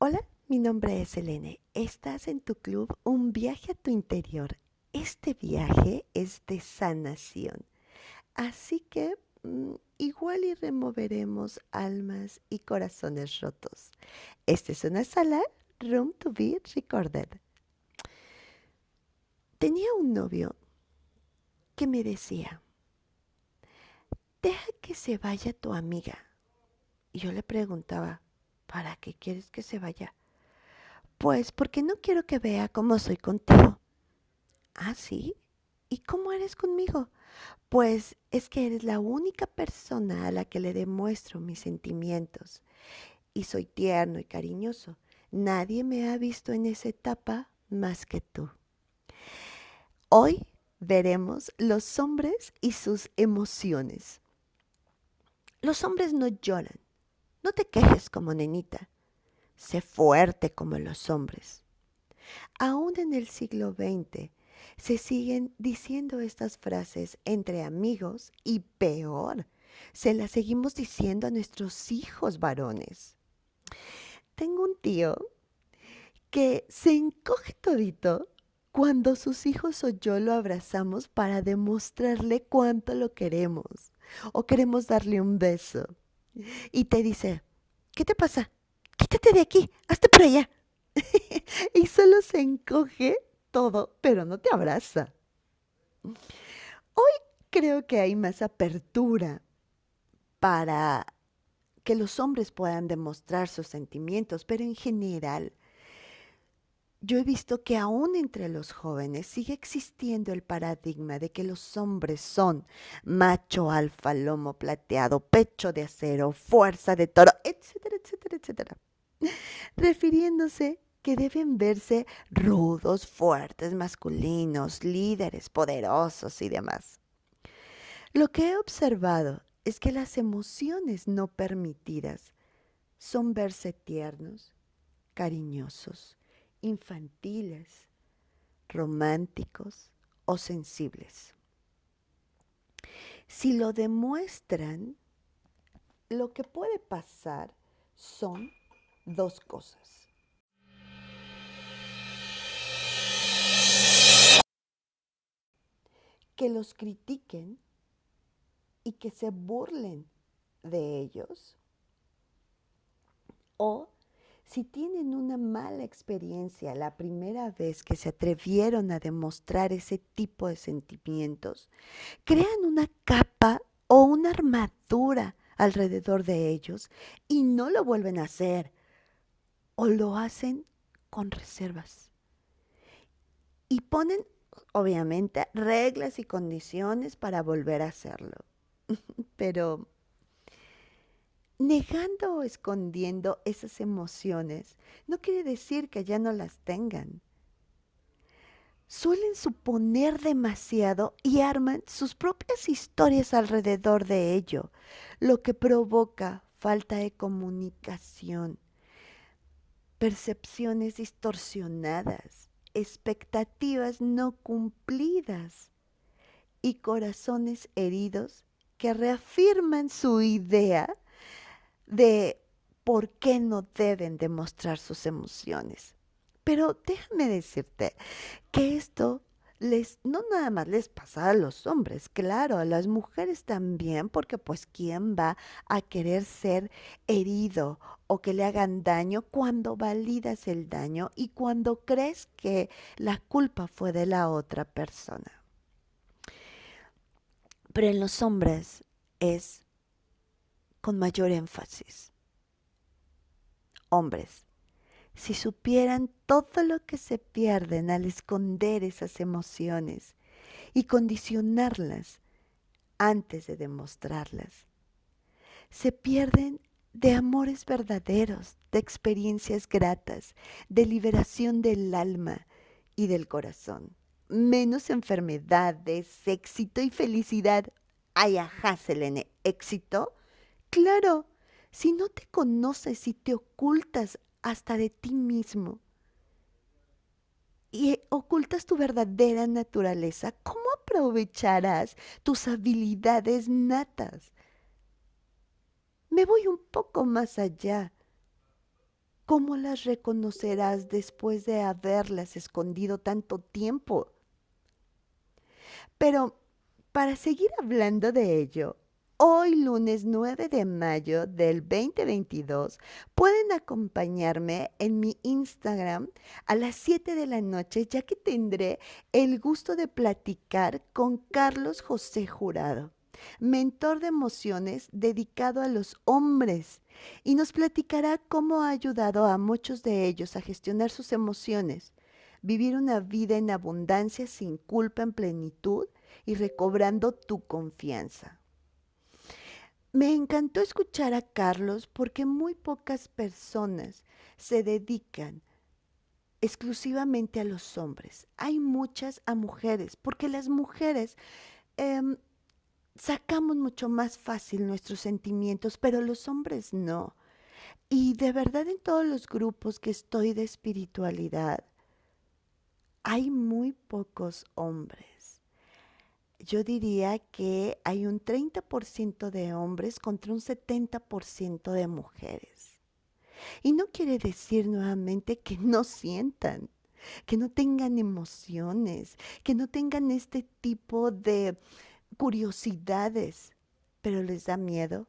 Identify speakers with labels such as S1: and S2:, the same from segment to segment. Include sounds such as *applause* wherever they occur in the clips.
S1: Hola, mi nombre es Elene. Estás en tu club Un viaje a tu interior. Este viaje es de sanación. Así que mm, igual y removeremos almas y corazones rotos. Esta es una sala Room to be Recorded. Tenía un novio que me decía, deja que se vaya tu amiga. Y yo le preguntaba, ¿para qué quieres que se vaya? Pues porque no quiero que vea cómo soy contigo. ¿Ah, sí? ¿Y cómo eres conmigo? Pues es que eres la única persona a la que le demuestro mis sentimientos. Y soy tierno y cariñoso. Nadie me ha visto en esa etapa más que tú. Hoy veremos los hombres y sus emociones. Los hombres no lloran. No te quejes como nenita. Sé fuerte como los hombres. Aún en el siglo XX se siguen diciendo estas frases entre amigos y peor, se las seguimos diciendo a nuestros hijos varones. Tengo un tío que se encoge todito cuando sus hijos o yo lo abrazamos para demostrarle cuánto lo queremos o queremos darle un beso. Y te dice, ¿qué te pasa? Quítate de aquí, hazte por allá. *laughs* y solo se encoge todo, pero no te abraza. Hoy creo que hay más apertura para que los hombres puedan demostrar sus sentimientos, pero en general yo he visto que aún entre los jóvenes sigue existiendo el paradigma de que los hombres son macho, alfa, lomo plateado, pecho de acero, fuerza de toro, etcétera, etcétera, etcétera. *laughs* Refiriéndose que deben verse rudos, fuertes, masculinos, líderes, poderosos y demás. Lo que he observado es que las emociones no permitidas son verse tiernos, cariñosos, infantiles, románticos o sensibles. Si lo demuestran, lo que puede pasar son dos cosas. Que los critiquen y que se burlen de ellos o si tienen una mala experiencia la primera vez que se atrevieron a demostrar ese tipo de sentimientos, crean una capa o una armadura alrededor de ellos y no lo vuelven a hacer o lo hacen con reservas. Y ponen, obviamente, reglas y condiciones para volver a hacerlo. *laughs* Pero negando o escondiendo esas emociones no quiere decir que ya no las tengan. Suelen suponer demasiado y arman sus propias historias alrededor de ello, lo que provoca falta de comunicación, percepciones distorsionadas, expectativas no cumplidas y corazones heridos que reafirman su idea de por qué no deben demostrar sus emociones. Pero déjame decirte que esto les, no nada más les pasa a los hombres, claro, a las mujeres también, porque pues quién va a querer ser herido o que le hagan daño cuando validas el daño y cuando crees que la culpa fue de la otra persona. Pero en los hombres es con mayor énfasis. Hombres, si supieran todo lo que se pierden al esconder esas emociones y condicionarlas antes de demostrarlas, se pierden de amores verdaderos, de experiencias gratas, de liberación del alma y del corazón. Menos enfermedades, éxito y felicidad. Ay, ajá, Selene, éxito Claro, si no te conoces y te ocultas hasta de ti mismo y ocultas tu verdadera naturaleza, ¿cómo aprovecharás tus habilidades natas? Me voy un poco más allá. ¿Cómo las reconocerás después de haberlas escondido tanto tiempo? Pero para seguir hablando de ello, hoy lunes 9 de mayo del 2022 pueden acompañarme en mi Instagram a las 7 de la noche ya que tendré el gusto de platicar con Carlos José Jurado mentor de emociones dedicado a los hombres, y nos platicará cómo ha ayudado a muchos de ellos a gestionar sus emociones, vivir una vida en abundancia sin culpa en plenitud y recobrando tu confianza. Me encantó escuchar a Carlos porque muy pocas personas se dedican exclusivamente a los hombres. Hay muchas a mujeres, porque las mujeres em, sacamos mucho más fácil nuestros sentimientos, pero los hombres no. Y de verdad en todos los grupos que estoy de espiritualidad, hay muy pocos hombres. Yo diría que hay un 30% de hombres contra un 70% de mujeres. Y no quiere decir nuevamente que no sientan, que no tengan emociones, que no tengan este tipo de curiosidades, pero les da miedo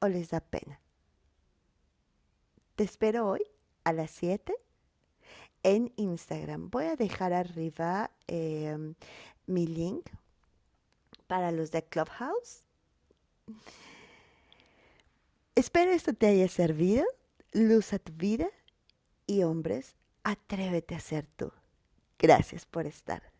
S1: o les da pena. Te espero hoy a las 7 en Instagram. Voy a dejar arriba em, mi link para los de Clubhouse. Espero esto te haya servido. Luz a tu vida. Y hombres, atrévete a ser tú. Gracias por estar.